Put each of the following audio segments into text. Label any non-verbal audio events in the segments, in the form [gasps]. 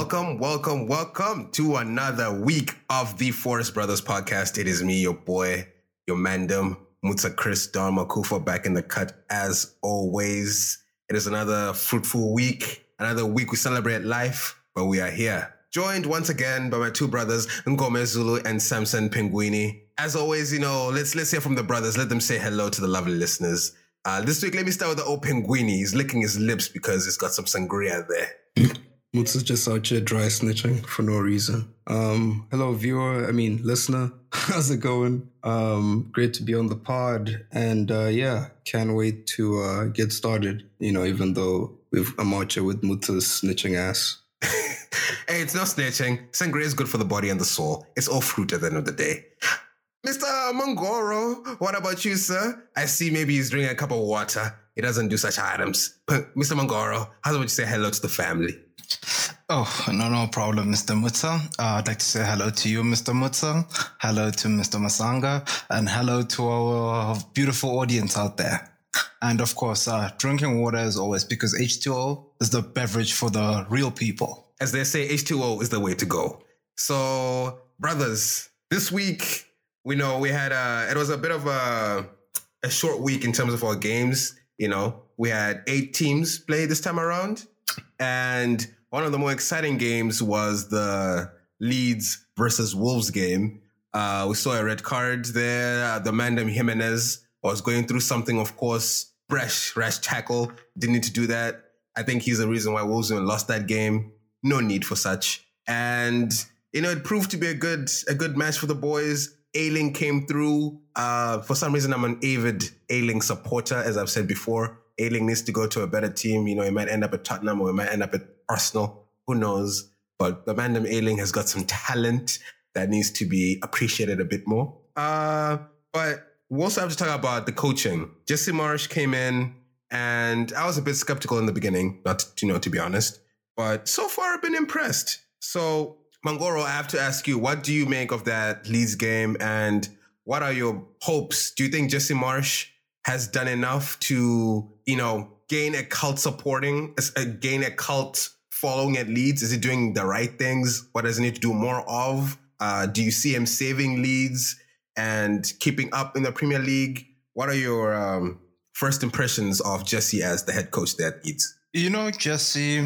welcome, welcome, welcome to another week of the Forest Brothers podcast. It is me, your boy, your mandem, Mutsa Chris Dharma Kufa, back in the cut as always. It is another fruitful week, another week we celebrate life, but we are here. Joined once again by my two brothers, Ngome Zulu and Samson Penguini. As always, you know, let's let's hear from the brothers. Let them say hello to the lovely listeners. Uh, this week, let me start with the old Penguini. He's licking his lips because he's got some sangria there. Mutsu's just out here dry snitching for no reason. Um, hello, viewer. I mean, listener. [laughs] How's it going? Um, great to be on the pod, and uh, yeah, can't wait to uh, get started. You know, even though we've I'm out here with Mutsu's snitching ass. [laughs] hey, it's not snitching. Sangria is good for the body and the soul. It's all fruit at the end of the day. [gasps] Mr. Mangoro, what about you, sir? I see maybe he's drinking a cup of water. He doesn't do such items. [laughs] Mr. Mangoro, how about you say hello to the family? Oh, no, no problem, Mr. Mutsa. Uh, I'd like to say hello to you, Mr. Mutsa. Hello to Mr. Masanga. And hello to our beautiful audience out there. And of course, uh, drinking water as always, because H2O is the beverage for the real people. As they say, H2O is the way to go. So, brothers, this week we know we had a it was a bit of a a short week in terms of our games. You know, we had eight teams play this time around, and one of the more exciting games was the Leeds versus Wolves game. Uh, we saw a red card there. Uh, the Mandem Jimenez was going through something, of course. Rash, rash tackle. Didn't need to do that. I think he's the reason why Wolves even lost that game. No need for such. And you know, it proved to be a good a good match for the boys. Ayling came through. Uh, for some reason, I'm an avid Ayling supporter, as I've said before. Ayling needs to go to a better team. You know, he might end up at Tottenham or he might end up at Arsenal. Who knows? But the man Mandem Ayling has got some talent that needs to be appreciated a bit more. Uh, but we also have to talk about the coaching. Jesse Marsch came in, and I was a bit skeptical in the beginning, not to, you know, to be honest. But so far, I've been impressed. So Mangoro, I have to ask you, what do you make of that Leeds game and what are your hopes? Do you think Jesse Marsch has done enough to, you know, gain a cult supporting, uh, gain a cult following at Leeds? Is he doing the right things? What does he need to do more of? Uh, do you see him saving Leeds and keeping up in the Premier League? What are your um, first impressions of Jesse as the head coach there at Leeds? You know, Jesse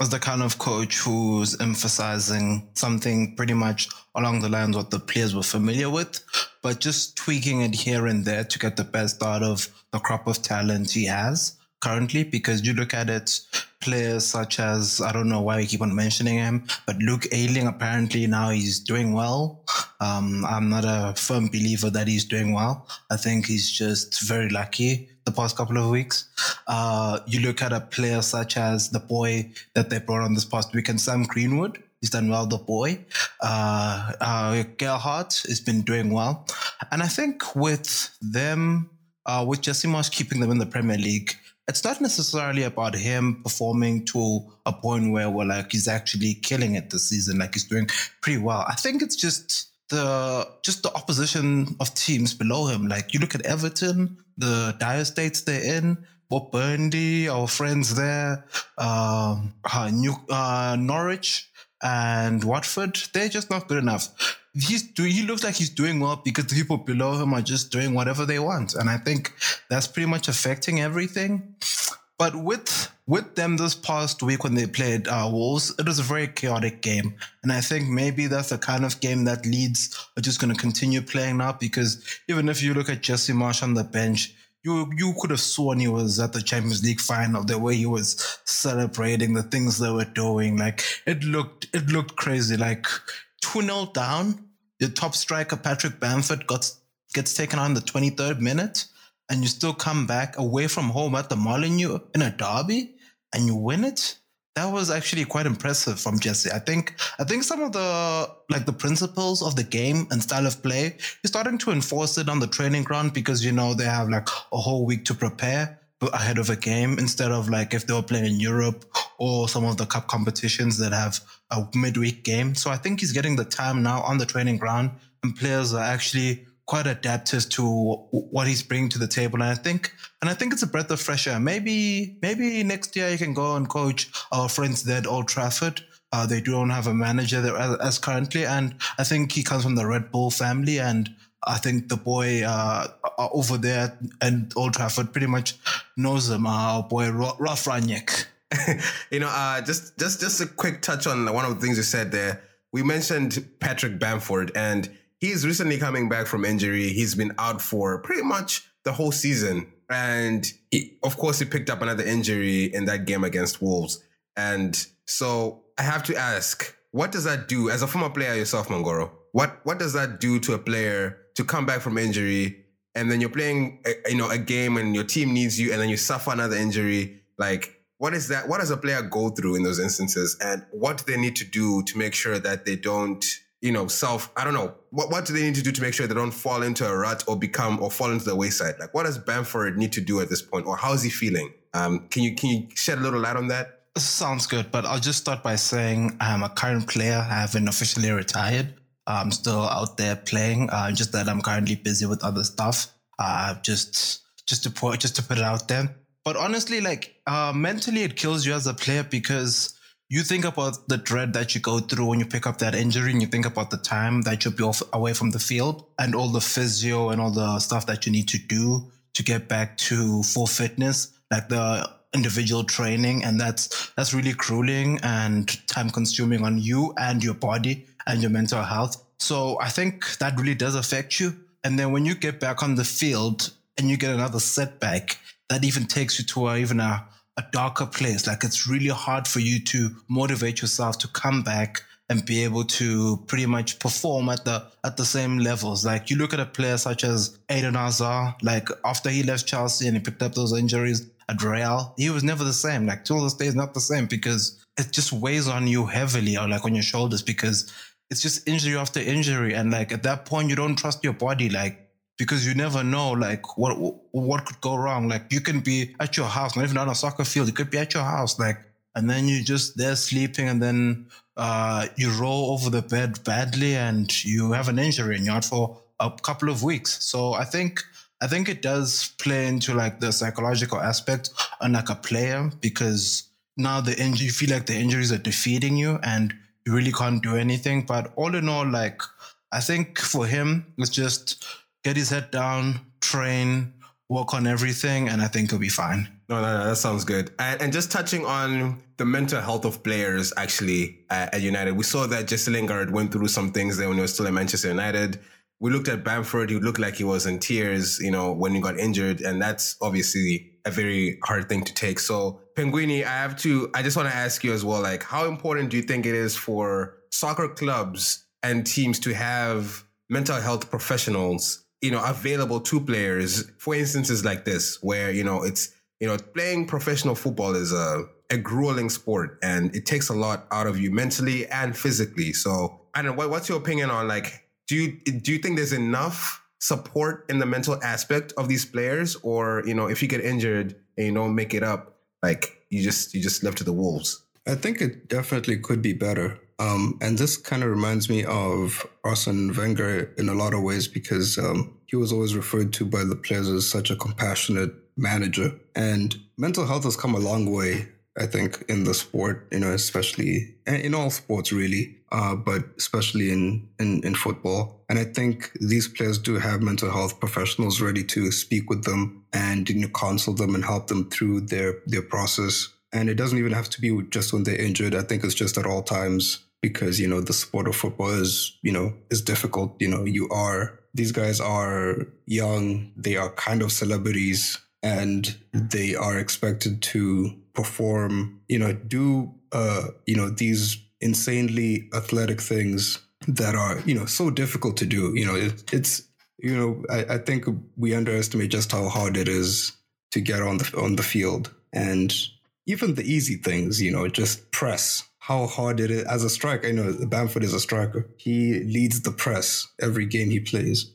is the kind of coach who's emphasizing something pretty much along the lines what the players were familiar with, but just tweaking it here and there to get the best out of the crop of talent he has currently. Because you look at it, players such as I don't know why we keep on mentioning him, but Luke Ayling apparently now he's doing well. Um, I'm not a firm believer that he's doing well. I think he's just very lucky the past couple of weeks. Uh, you look at a player such as the boy that they brought on this past weekend, Sam Greenwood. He's done well, the boy. Uh, uh, Gelhardt has been doing well. And I think with them, uh, with Jesse keeping them in the Premier League, it's not necessarily about him performing to a point where we're like, he's actually killing it this season. Like he's doing pretty well. I think it's just the just the opposition of teams below him. Like you look at Everton, the dire states they're in, or Burnley, our friends there, um, uh, New, uh, Norwich and Watford, they're just not good enough. He's do he looks like he's doing well because the people below him are just doing whatever they want, and I think that's pretty much affecting everything. But with with them this past week when they played uh, Wolves, it was a very chaotic game, and I think maybe that's the kind of game that Leeds are just going to continue playing now. Because even if you look at Jesse Marsch on the bench, you you could have sworn he was at the Champions League final. The way he was celebrating, the things they were doing, like it looked it looked crazy. Like two 0 down, the top striker Patrick Bamford got gets taken on the twenty third minute and you still come back away from home at the Molineux in a derby and you win it. That was actually quite impressive from Jesse. I think I think some of the like the principles of the game and style of play, he's starting to enforce it on the training ground because you know they have like a whole week to prepare ahead of a game instead of like if they were playing in Europe or some of the cup competitions that have a midweek game. So I think he's getting the time now on the training ground and players are actually quite adaptive to what he's bringing to the table. And I think, and I think it's a breath of fresh air. Maybe, maybe next year you can go and coach our friends there at Old Trafford. Uh, they don't have a manager there as, as, currently, and I think he comes from the Red Bull family, and I think the boy uh, over there at Old Trafford pretty much knows him. Our boy Ralf Rangnick. [laughs] you know, uh, just just just a quick touch on one of the things you said there. We mentioned Patrick Bamford, and he's recently coming back from injury. He's been out for pretty much the whole season, and he, of course, he picked up another injury in that game against Wolves. And so I have to ask, what does that do as a former player yourself, Mangoro? What what does that do to a player to come back from injury, and then you're playing, a, you know, a game and your team needs you, and then you suffer another injury, like? What is that? What does a player go through in those instances, and what do they need to do to make sure that they don't you know, self, I don't know, what, what do they need to do to make sure they don't fall into a rut or become or fall into the wayside? Like what does Bamford need to do at this point or how is he feeling? Um, can you, can you shed a little light on that? Sounds good, but I'll just start by saying I'm a current player. I haven't officially retired. I'm still out there playing. Uh, just that I'm currently busy with other stuff. Uh, just, just to put, just to put it out there. But honestly, like, uh, mentally it kills you as a player because you think about the dread that you go through when you pick up that injury and you think about the time that you'll be off, away from the field and all the physio and all the stuff that you need to do to get back to full fitness, like the individual training. And that's, that's really grueling and time consuming on you and your body and your mental health. So I think that really does affect you. And then when you get back on the field and you get another setback, that even takes you to a, even a, a darker place. Like it's really hard for you to motivate yourself to come back and be able to pretty much perform at the at the same levels. Like you look at a player such as Eden Hazard, like after he left Chelsea and he picked up those injuries at Real, he was never the same. Like till this day is not the same because it just weighs on you heavily or like on your shoulders because it's just injury after injury. And like at that point you don't trust your body. Like because you never know like what what could go wrong. Like you can be at your house, not even on a soccer field. You could be at your house, like, and then you just there sleeping, and then uh, you roll over the bed badly, and you have an injury, and you're out for a couple of weeks. So I think I think it does play into like the psychological aspect on like a player because now the injury you feel like the injuries are defeating you and you really can't do anything. But all in all, like I think for him, it's just get his head down, train, work on everything, and I think he'll be fine. No, no, no, that sounds good. And, and just touching on the mental health of players, actually at, at United, we saw that Jesse Lingard went through some things there when he was still at Manchester United. We looked at Bamford; he looked like he was in tears, you know, when he got injured, and that's obviously a very hard thing to take. So, Penguini, I have to, I just want to ask you as well, like, how important do you think it is for soccer clubs and teams to have mental health professionals you know, available to players for instances like this, where, you know, it's, you know, playing professional football is a, a grueling sport and it takes a lot out of you mentally and physically. So I don't know, what, what's your opinion on like, do you, do you think there's enough support in the mental aspect of these players? Or, you know, if you get injured and you don't make it up, like you just, you just left to the wolves? I think it definitely could be better. Um, and this kind of reminds me of Arsene Wenger in a lot of ways because um, he was always referred to by the players as such a compassionate manager. And mental health has come a long way, I think, in the sport, you know, especially in all sports, really, uh, but especially in, in, in football. And I think these players do have mental health professionals ready to speak with them and you know, counsel them and help them through their, their process. And it doesn't even have to be just when they're injured. I think it's just at all times because you know the sport of football is you know is difficult. You know you are these guys are young they are kind of celebrities and they are expected to perform you know do uh you know these insanely athletic things that are you know so difficult to do. You know it, it's you know I, I think we underestimate just how hard it is to get on the on the field. And even the easy things you know just press how hard it is as a striker. I know Bamford is a striker. He leads the press every game he plays.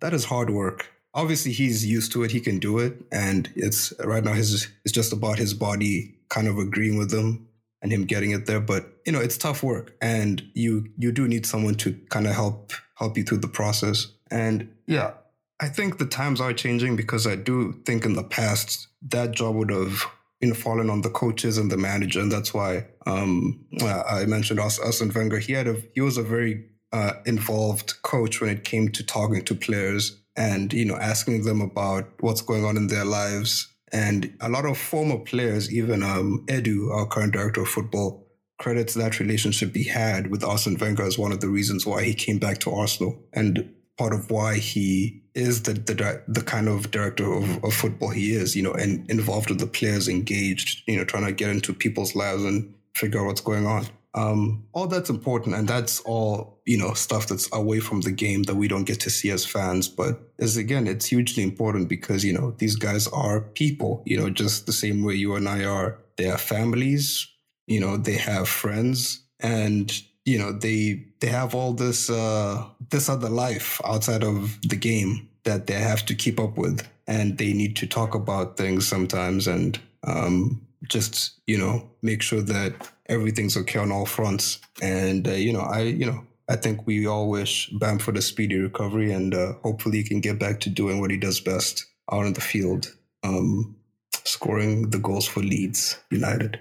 That is hard work. Obviously, he's used to it. He can do it, and it's right now. His it's just about his body kind of agreeing with him and him getting it there. But you know, it's tough work, and you you do need someone to kind of help help you through the process. And yeah, I think the times are changing because I do think in the past that job would have you know fallen on the coaches and the manager, and that's why um, I mentioned Arsene Wenger. He had a he was a very uh, involved coach when it came to talking to players and you know asking them about what's going on in their lives. And a lot of former players, even um, Edu, our current director of football, credits that relationship he had with Arsene Wenger as one of the reasons why he came back to Arsenal and part of why he is the the, the kind of director of, of football he is, you know, and involved with the players, engaged, you know, trying to get into people's lives and figure out what's going on. Um, all that's important, and that's all you know stuff that's away from the game that we don't get to see as fans. But as again, it's hugely important because you know these guys are people. You know, just the same way you and I are. They have families. You know, they have friends, and you know they they have all this uh, this other life outside of the game that they have to keep up with, and they need to talk about things sometimes, and um, just you know make sure that everything's okay on all fronts. And uh, you know, I you know I think we all wish Bamford a speedy recovery, and uh, hopefully he can get back to doing what he does best out in the field, um, scoring the goals for Leeds United.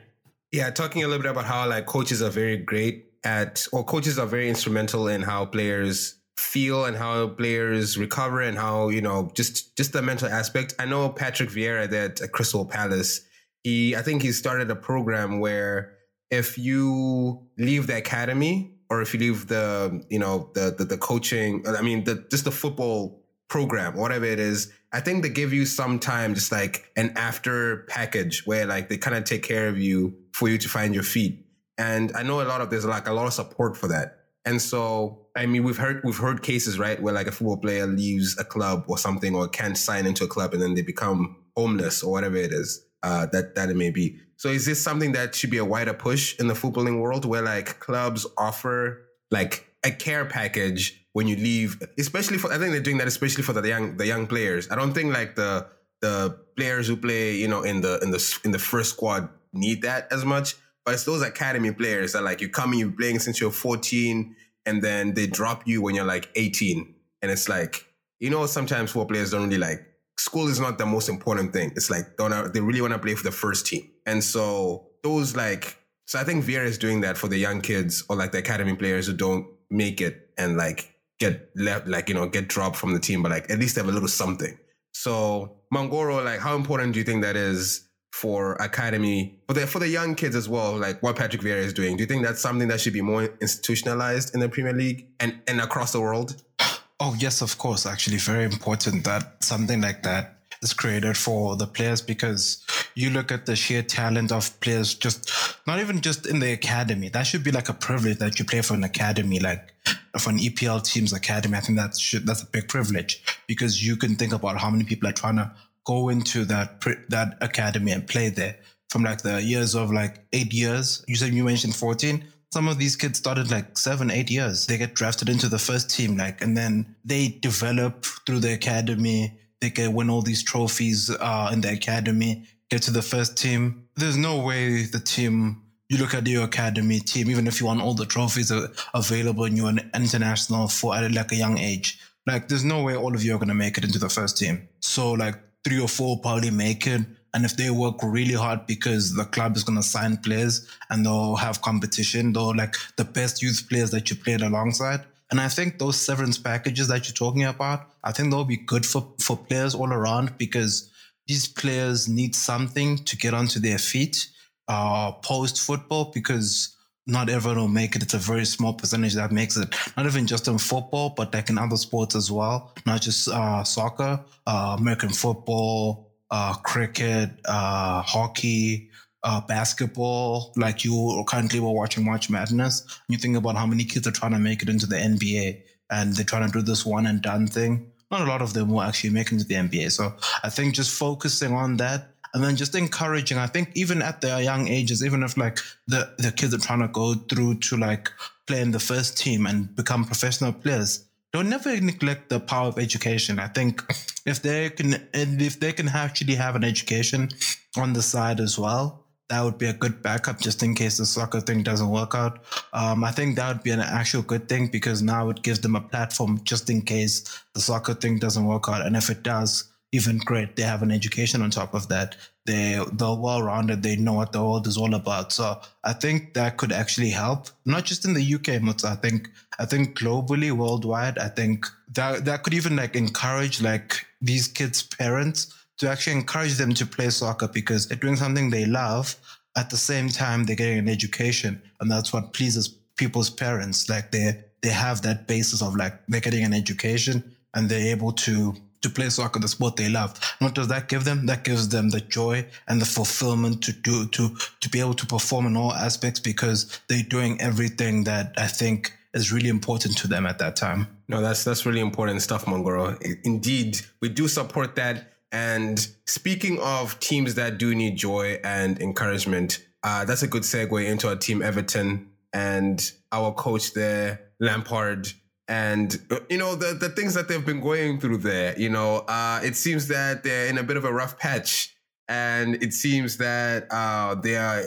Yeah, talking a little bit about how like coaches are very great at, or coaches are very instrumental in how players feel and how players recover and how you know just just the mental aspect. I know Patrick Vieira at Crystal Palace. He, I think he started a program where if you leave the academy or if you leave the you know the the, the coaching i mean the just the football program whatever it is i think they give you some time just like an after package where like they kind of take care of you for you to find your feet and i know a lot of there's like a lot of support for that and so i mean we've heard we've heard cases right where like a football player leaves a club or something or can't sign into a club and then they become homeless or whatever it is uh, that that it may be so is this something that should be a wider push in the footballing world where like clubs offer like a care package when you leave, especially for I think they're doing that especially for the young the young players. I don't think like the the players who play, you know, in the in the in the first squad need that as much. But it's those academy players that like you come in, you're playing since you're 14, and then they drop you when you're like 18. And it's like, you know, sometimes football players don't really like school is not the most important thing. It's like don't they really want to play for the first team. And so those like so I think Vieira is doing that for the young kids or like the academy players who don't make it and like get left like you know get dropped from the team, but like at least have a little something. So Mangoro, like how important do you think that is for academy for the for the young kids as well? Like what Patrick Vieira is doing. Do you think that's something that should be more institutionalized in the Premier League and and across the world? [sighs] Oh, yes, of course. Actually, very important that something like that is created for the players because you look at the sheer talent of players, just not even just in the academy. That should be like a privilege that you play for an academy, like for an EPL team's academy. I think that should that's a big privilege because you can think about how many people are trying to go into that that academy and play there from like the years of like eight years. You said you mentioned fourteen some of these kids started like seven, eight years. They get drafted into the first team, like, and then they develop through the academy. They can win all these trophies uh, in the academy, get to the first team. There's no way the team, you look at your academy team, even if you won all the trophies available and you're an international for at like a young age, like, there's no way all of you are going to make it into the first team. So, like, three or four probably make it and if they work really hard because the club is going to sign players and they'll have competition, they'll like the best youth players that you played alongside. And I think those severance packages that you're talking about, I think they'll be good for, for players all around because these players need something to get onto their feet uh, post football because not everyone will make it. It's a very small percentage that makes it, not even just in football, but like in other sports as well, not just uh, soccer, uh, American football, uh, cricket, uh, hockey, uh, basketball. Like you currently were watching March Madness. You think about how many kids are trying to make it into the NBA and they're trying to do this one and done thing. Not a lot of them will actually make it into the NBA. So I think just focusing on that and then just encouraging. I think even at their young ages, even if like the, the kids are trying to go through to like play in the first team and become professional players, don't never neglect the power of education. I think if they can, if they can actually have an education on the side as well, that would be a good backup just in case the soccer thing doesn't work out. Um, I think that would be an actual good thing because now it gives them a platform just in case the soccer thing doesn't work out. And if it does, even great, they have an education on top of that. They they're well rounded. They know what the world is all about. So I think that could actually help, not just in the UK, but I think I think globally, worldwide. I think that that could even like encourage like these kids' parents to actually encourage them to play soccer because they're doing something they love. At the same time, they're getting an education, and that's what pleases people's parents. Like they they have that basis of like they're getting an education and they're able to to play soccer, the sport they love. What does that give them? That gives them the joy and the fulfillment to do to to be able to perform in all aspects because they're doing everything that I think is really important to them at that time. No, that's that's really important stuff, Mongoro. Indeed, we do support that. And speaking of teams that do need joy and encouragement, uh, that's a good segue into our team Everton and our coach there, Lampard and uh, you know the the things that they've been going through there you know uh it seems that they're in a bit of a rough patch. And it seems that uh they are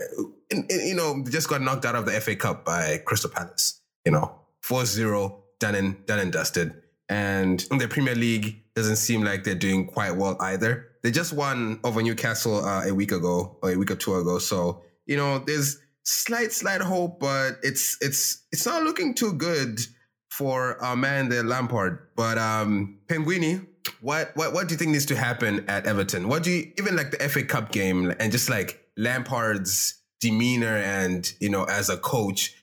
you know just got knocked out of the FA Cup by Crystal Palace you know. 4-0 done and done and dusted. And the Premier League doesn't seem like they're doing quite well either. They just won over Newcastle uh, a week ago or a week or two ago. So you know there's slight slight hope but it's it's it's not looking too good for our man the Lampard. But um Penguini, what what what do you think needs to happen at Everton? What do you even like the FA Cup game and just like Lampard's demeanor and you know as a coach?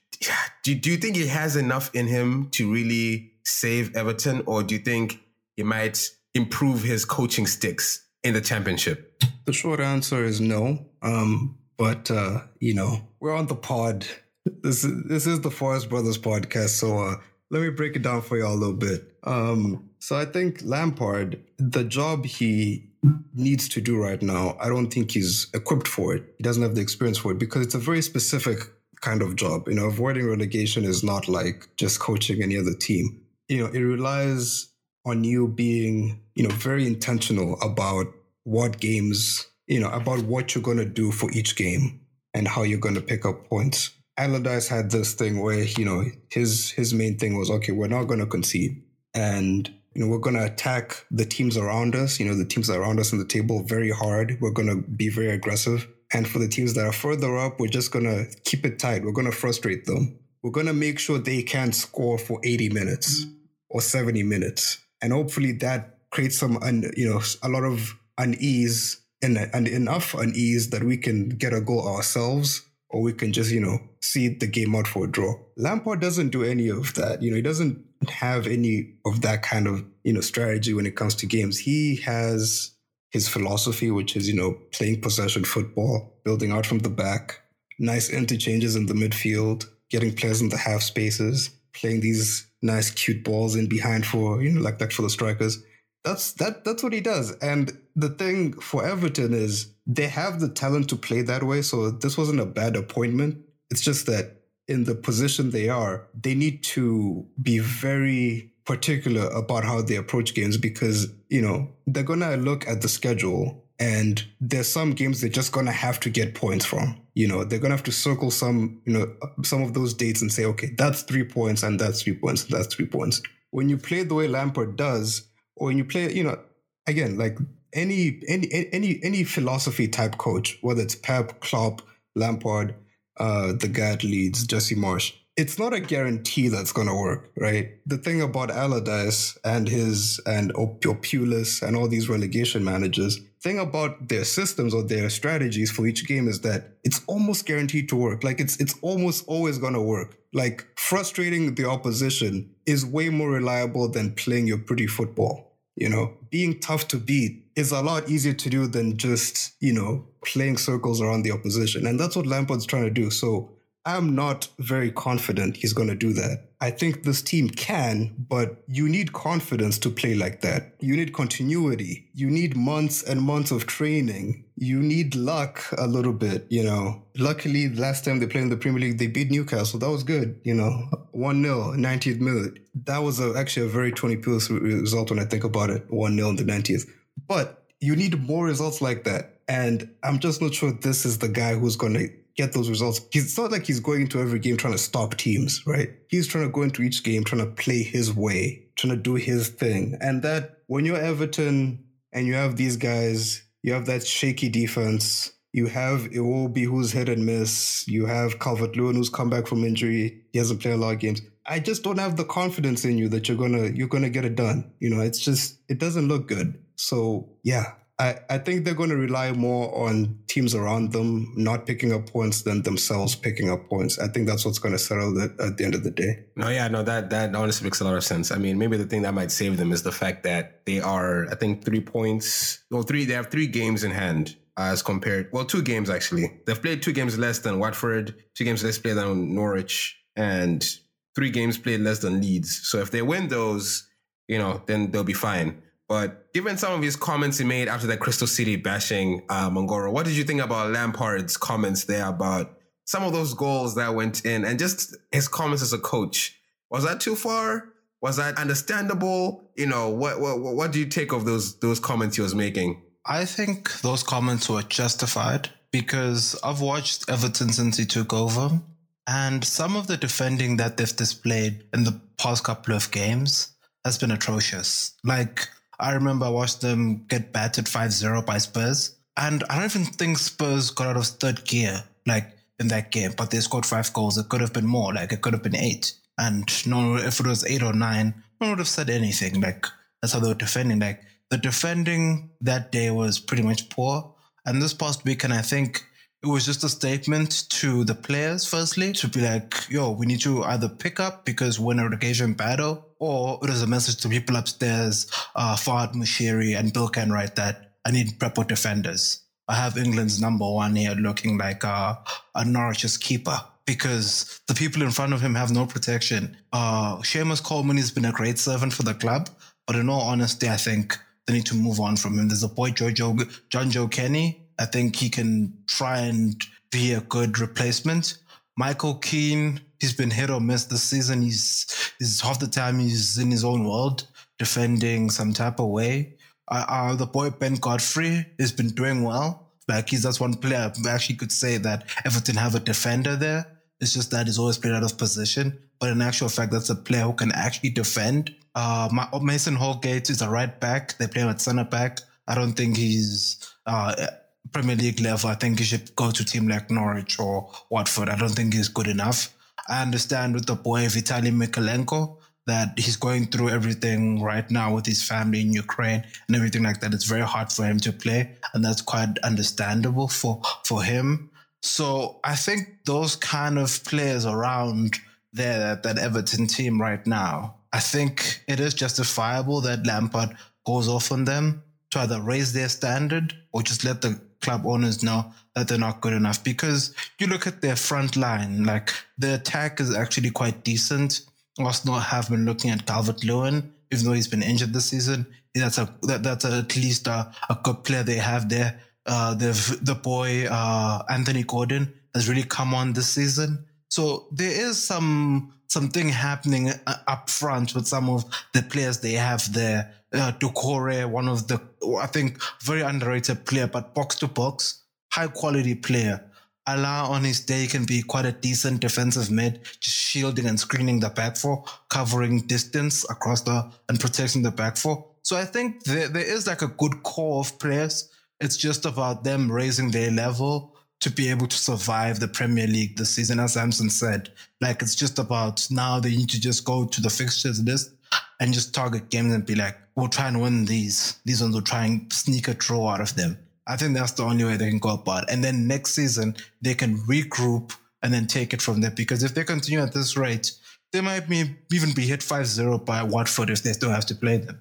Do, do you think he has enough in him to really save Everton, or do you think he might improve his coaching sticks in the championship? The short answer is no. Um, but uh, you know, we're on the pod. This is this is the Forest Brothers podcast, so uh, let me break it down for you all a little bit. Um, so I think Lampard, the job he needs to do right now, I don't think he's equipped for it. He doesn't have the experience for it because it's a very specific kind of job. You know, avoiding relegation is not like just coaching any other team. You know, it relies on you being, you know, very intentional about what games, you know, about what you're going to do for each game and how you're going to pick up points. Allardyce had this thing where you know his his main thing was okay, we're not going to concede, and you know we're going to attack the teams around us. You know the teams around us on the table very hard. We're going to be very aggressive, and for the teams that are further up, we're just going to keep it tight. We're going to frustrate them. We're going to make sure they can't score for 80 minutes mm. or 70 minutes, and hopefully that creates some un, you know a lot of unease and, and enough unease that we can get a goal ourselves or we can just, you know, see the game out for a draw. Lampard doesn't do any of that. You know, he doesn't have any of that kind of, you know, strategy when it comes to games. He has his philosophy, which is, you know, playing possession football, building out from the back, nice interchanges in the midfield, getting players in the half spaces, playing these nice cute balls in behind for, you know, like that for the strikers. That's that that's what he does. And the thing for Everton is they have the talent to play that way. So this wasn't a bad appointment. It's just that in the position they are, they need to be very particular about how they approach games because, you know, they're going to look at the schedule and there's some games they're just going to have to get points from. You know, they're going to have to circle some, you know, some of those dates and say, okay, that's three points and that's three points and that's three points. When you play the way Lampard does, or when you play, you know, again, like any any any any philosophy type coach, whether it's Pep, Klopp, Lampard, uh, the guy leads, Jesse Marsch. it's not a guarantee that's going to work, right? The thing about Allardyce and his and Pulis and all these relegation managers, thing about their systems or their strategies for each game is that it's almost guaranteed to work. Like it's it's almost always going to work. Like frustrating the opposition is way more reliable than playing your pretty football. You know, being tough to beat is a lot easier to do than just, you know, playing circles around the opposition. And that's what Lampard's trying to do. So I'm not very confident he's going to do that. I think this team can, but you need confidence to play like that. You need continuity. You need months and months of training. You need luck a little bit, you know. Luckily, last time they played in the Premier League, they beat Newcastle. That was good, you know. 1 0, 90th minute. That was a, actually a very 20 pills result when I think about it. 1 0 in the 90th. But you need more results like that. And I'm just not sure this is the guy who's going to get those results. It's not like he's going into every game trying to stop teams, right? He's trying to go into each game trying to play his way, trying to do his thing. And that when you're Everton and you have these guys, you have that shaky defense. You have Iwobi who's hit and miss. You have Calvert Lewin who's come back from injury. He hasn't played a lot of games. I just don't have the confidence in you that you're gonna you're gonna get it done. You know, it's just it doesn't look good. So yeah, I, I think they're going to rely more on teams around them not picking up points than themselves picking up points. I think that's what's going to settle it at the end of the day. No, yeah, no, that that honestly makes a lot of sense. I mean, maybe the thing that might save them is the fact that they are, I think, three points. Well, three. They have three games in hand as compared. Well, two games actually. They've played two games less than Watford, two games less played than Norwich, and three games played less than Leeds. So if they win those, you know, then they'll be fine. But given some of his comments he made after that Crystal City bashing uh, Mangoro, what did you think about Lampard's comments there about some of those goals that went in and just his comments as a coach? Was that too far? Was that understandable? You know, what what what do you take of those those comments he was making? I think those comments were justified because I've watched Everton since he took over, and some of the defending that they've displayed in the past couple of games has been atrocious. Like I remember I watched them get battered 5-0 by Spurs. And I don't even think Spurs got out of third gear, like in that game, but they scored five goals. It could have been more, like it could have been eight. And no, if it was eight or nine, no one would have said anything. Like that's how they were defending. Like the defending that day was pretty much poor. And this past weekend, I think it was just a statement to the players, firstly, to be like, yo, we need to either pick up because we're in a relegation battle, or it is a message to people upstairs, uh, Farhad Moshiri and Bill Kenwright that I need proper defenders. I have England's number one here looking like uh, a Norwich's keeper because the people in front of him have no protection. Uh, Seamus Coleman has been a great servant for the club, but in all honesty, I think they need to move on from him. There's a boy, Jojo, Jonjoe Kenny. I think he can try and be a good replacement. Michael Keane, he's been hit or miss this season. He's, he's half the time he's in his own world, defending some type of way. Uh, uh, the boy Ben Godfrey has been doing well. Like he's that's one player I actually could say that Everton have a defender there. It's just that he's always played out of position. But in actual fact, that's a player who can actually defend. Uh, Mason Holgate is a right back. They play him at centre back. I don't think he's uh, Premier League level. I think he should go to a team like Norwich or Watford. I don't think he's good enough. I understand with the boy Vitaly Mykolenko that he's going through everything right now with his family in Ukraine and everything like that. It's very hard for him to play, and that's quite understandable for for him. So I think those kind of players around there that, that Everton team right now, I think it is justifiable that Lampard goes off on them to either raise their standard or just let the club owners know that they're not good enough. Because you look at their front line, like the attack is actually quite decent. Arsenal have been looking at Calvert Lewin, even though he's been injured this season. That's a that, that's a, at least a, a good player they have there. Uh, the the boy uh, Anthony Gordon has really come on this season. So there is some something happening uh, up front with some of the players they have there. Uh, Doucouré, one of the I think very underrated player, but box to box, high quality player. Alaa on his day can be quite a decent defensive mid, just shielding and screening the back four, covering distance across the and protecting the back four. So I think there, there is like a good core of players. It's just about them raising their level to be able to survive the Premier League this season, as Samson said. Like it's just about now they need to just go to the fixtures list and just target games and be like, we'll try and win these. These ones will try and sneak a draw out of them. I think that's the only way they can go about it. And then next season, they can regroup and then take it from there. Because if they continue at this rate, they might be, even be hit 5-0 by Watford if they still have to play them.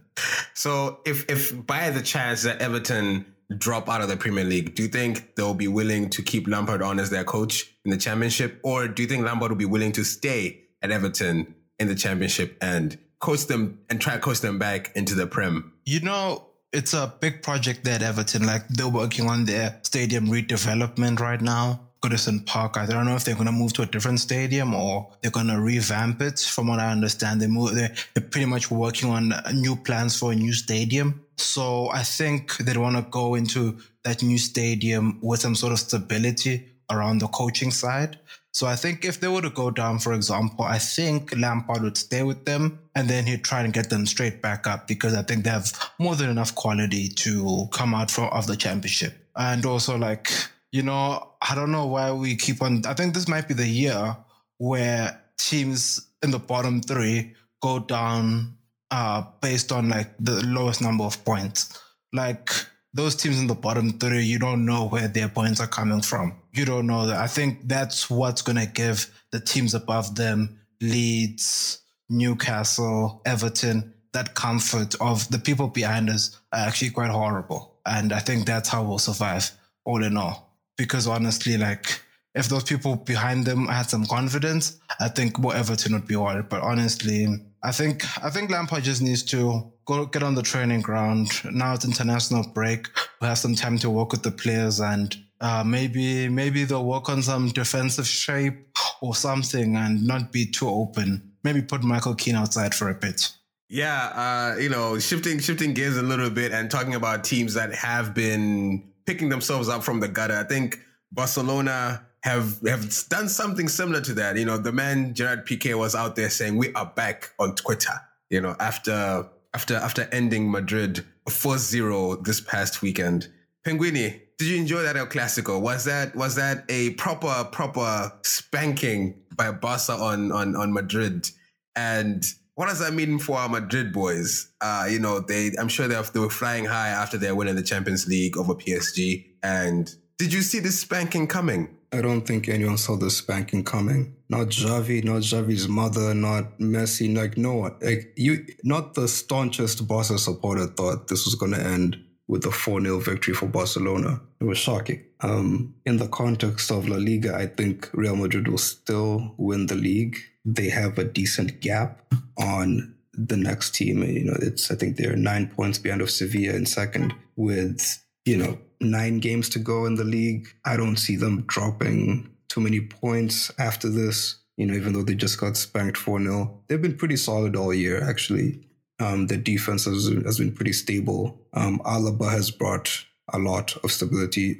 So if if by the chance that Everton drop out of the Premier League, do you think they'll be willing to keep Lampard on as their coach in the championship? Or do you think Lampard will be willing to stay at Everton in the championship and coach them and try to coach them back into the Prem? You know, it's a big project there at Everton. Like they're working on their stadium redevelopment right now. Goodison Park. I don't know if they're going to move to a different stadium or they're going to revamp it. From what I understand, they move. They're, they're pretty much working on new plans for a new stadium. So I think they want to go into that new stadium with some sort of stability around the coaching side. So I think if they were to go down, for example, I think Lampard would stay with them and then he'd try and get them straight back up because I think they have more than enough quality to come out from of the championship. And also like, you know, I don't know why we keep on I think this might be the year where teams in the bottom three go down uh based on like the lowest number of points. Like those teams in the bottom three, you don't know where their points are coming from. You don't know that. I think that's what's going to give the teams above them, Leeds, Newcastle, Everton, that comfort of the people behind us are actually quite horrible. And I think that's how we'll survive, all in all. Because honestly, like, if those people behind them had some confidence, I think more Everton would be worried. But honestly, I think I think Lampard just needs to go get on the training ground. Now it's international break. We have some time to work with the players and uh, maybe maybe they'll work on some defensive shape or something and not be too open. Maybe put Michael Keane outside for a bit. Yeah, uh, you know, shifting shifting gears a little bit and talking about teams that have been picking themselves up from the gutter. I think Barcelona have have done something similar to that. You know, the man Gerard Piqué was out there saying we are back on Twitter. You know, after after after ending Madrid 4-0 this past weekend. Penguini, did you enjoy that El Clasico? Was that was that a proper proper spanking by Barca on on on Madrid? And what does that mean for our Madrid boys? Uh, you know, they I'm sure they, they were flying high after their win in the Champions League over PSG. And did you see this spanking coming? I don't think anyone saw the spanking coming. Not Xavi, not Xavi's mother, not Messi, like no one. Like you, not the staunchest Barca supporter thought this was going to end with a 4 0 victory for Barcelona. It was shocking. Um, in the context of La Liga, I think Real Madrid will still win the league. They have a decent gap on the next team. You know, it's I think they're nine points behind of Sevilla in second with, you know, nine games to go in the league. I don't see them dropping too many points after this. You know, even though they just got spanked 4 0, they've been pretty solid all year, actually. Um, the defense has, has been pretty stable. Um, Alaba has brought a lot of stability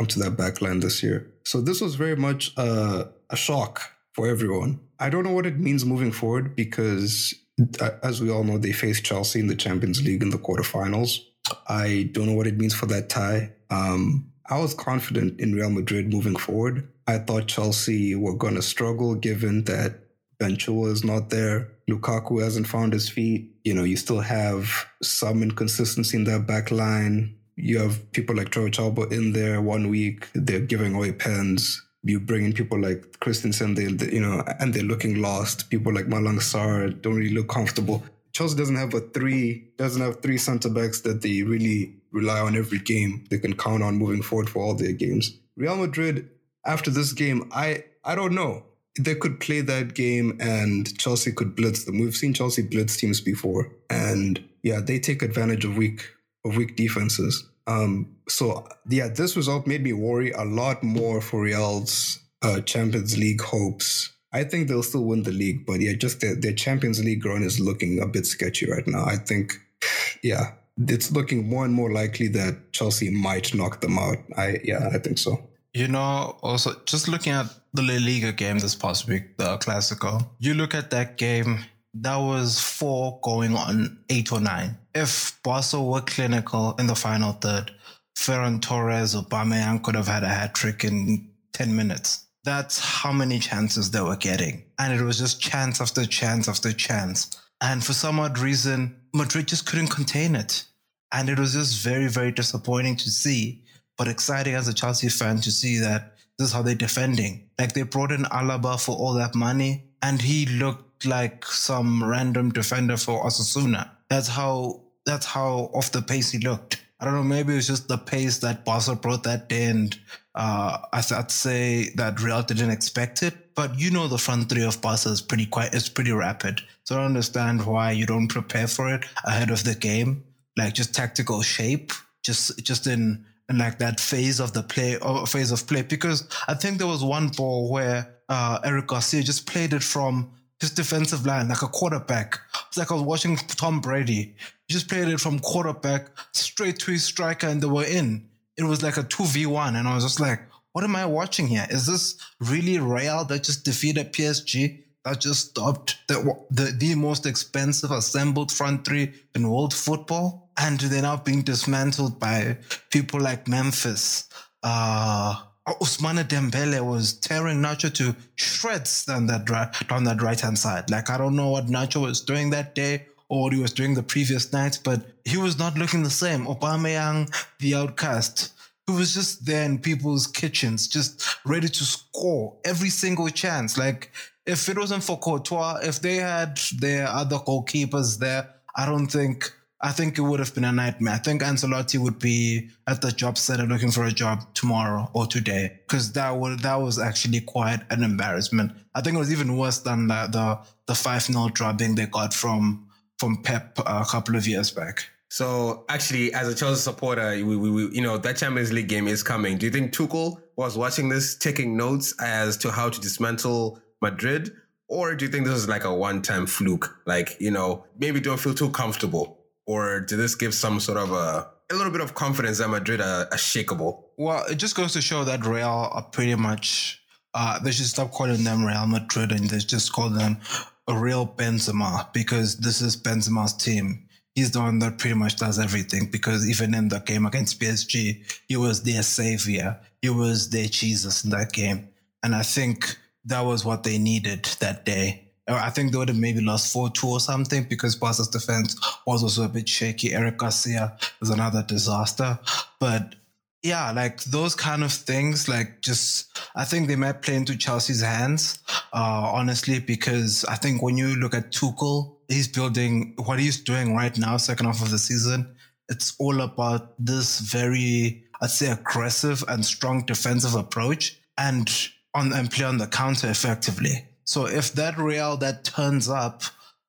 up to that back line this year. So this was very much a, a shock for everyone. I don't know what it means moving forward because, uh, as we all know, they faced Chelsea in the Champions League in the quarterfinals. I don't know what it means for that tie. Um, I was confident in Real Madrid moving forward. I thought Chelsea were going to struggle given that Ben Chilwell is not there. Lukaku hasn't found his feet. You know, you still have some inconsistency in that back line. You have people like Trevoh Chalobah in there one week. They're giving away pens. You bring in people like Christensen, they, they you know, and they're looking lost. People like Malang Sarr don't really look comfortable. Chelsea doesn't have a three, doesn't have three centre backs that they really rely on every game. They can count on moving forward for all their games. Real Madrid, after this game, I I don't know. They could play that game and Chelsea could blitz them. We've seen Chelsea blitz teams before, and yeah, they take advantage of weak of weak defenses. Um, so yeah, this result made me worry a lot more for Real's uh, Champions League hopes. I think they'll still win the league, but yeah, just their, their Champions League run is looking a bit sketchy right now. I think, yeah, it's looking more and more likely that Chelsea might knock them out. I yeah, I think so. You know, also just looking at the La Liga game this past week, the Clasico, you look at that game, that was four going on eight or nine. If Barca were clinical in the final third, Ferran Torres or Aubameyang could have had a hat trick in 10 minutes. That's how many chances they were getting. And it was just chance after chance after chance. And for some odd reason, Madrid just couldn't contain it. And it was just very, very disappointing to see, but exciting as a Chelsea fan to see that this is how they're defending. Like they brought in Alaba for all that money, and he looked like some random defender for Osasuna. That's how that's how off the pace he looked. I don't know, maybe it was just the pace that Barca brought that day, and uh, I'd say that Real didn't expect it. But you know, the front three of Barca is pretty quite, it's pretty rapid. So I understand why you don't prepare for it ahead of the game like just tactical shape, just just in, in like that phase of the play or phase of play. Because I think there was one ball where uh, Eric Garcia just played it from his defensive line like a quarterback. It's like I was watching Tom Brady. He just played it from quarterback straight to his striker, and they were in. It was like a two v one, and I was just like, what am I watching here? Is this really Real that just defeated PSG? That just stopped the, the, the most expensive assembled front three in world football? And they're now being dismantled by people like Memphis. Uh, Oh, Ousmane Dembele was tearing Nacho to shreds down that right, down that right hand side. Like I don't know what Nacho was doing that day or what he was doing the previous night, but he was not looking the same. Aubameyang, the outcast, who was just there in people's kitchens, just ready to score every single chance. Like if it wasn't for Courtois, if they had their other goalkeepers there, I don't think I think it would have been a nightmare. I think Ancelotti would be at the job center looking for a job tomorrow or today because that was that was actually quite an embarrassment. I think it was even worse than the the, the five 0 drubbing they got from from Pep uh, a couple of years back. So actually, as a Chelsea supporter, we, we, we, you know that Champions League game is coming. Do you think Tuchel was watching this, taking notes as to how to dismantle Madrid, or do you think this is like a one-time fluke? Like you know, maybe don't feel too comfortable or did this give some sort of a a little bit of confidence that Madrid are, are shakeable? Well, it just goes to show that Real are pretty much. Uh, they should stop calling them Real Madrid and they just call them a real Benzema because this is Benzema's team. He's the one that pretty much does everything because even in the game against PSG, he was their savior. He was their Jesus in that game. And I think that was what they needed that day. I think they would have maybe lost 4 2 or something because Barca's defense was also a bit shaky. Eric Garcia was another disaster. But yeah, like those kind of things, like just, I think they might play into Chelsea's hands, uh, honestly, because I think when you look at Tuchel, he's building what he's doing right now, second half of the season. It's all about this very, I'd say, aggressive and strong defensive approach and on and play on the counter effectively. So if that Real that turns up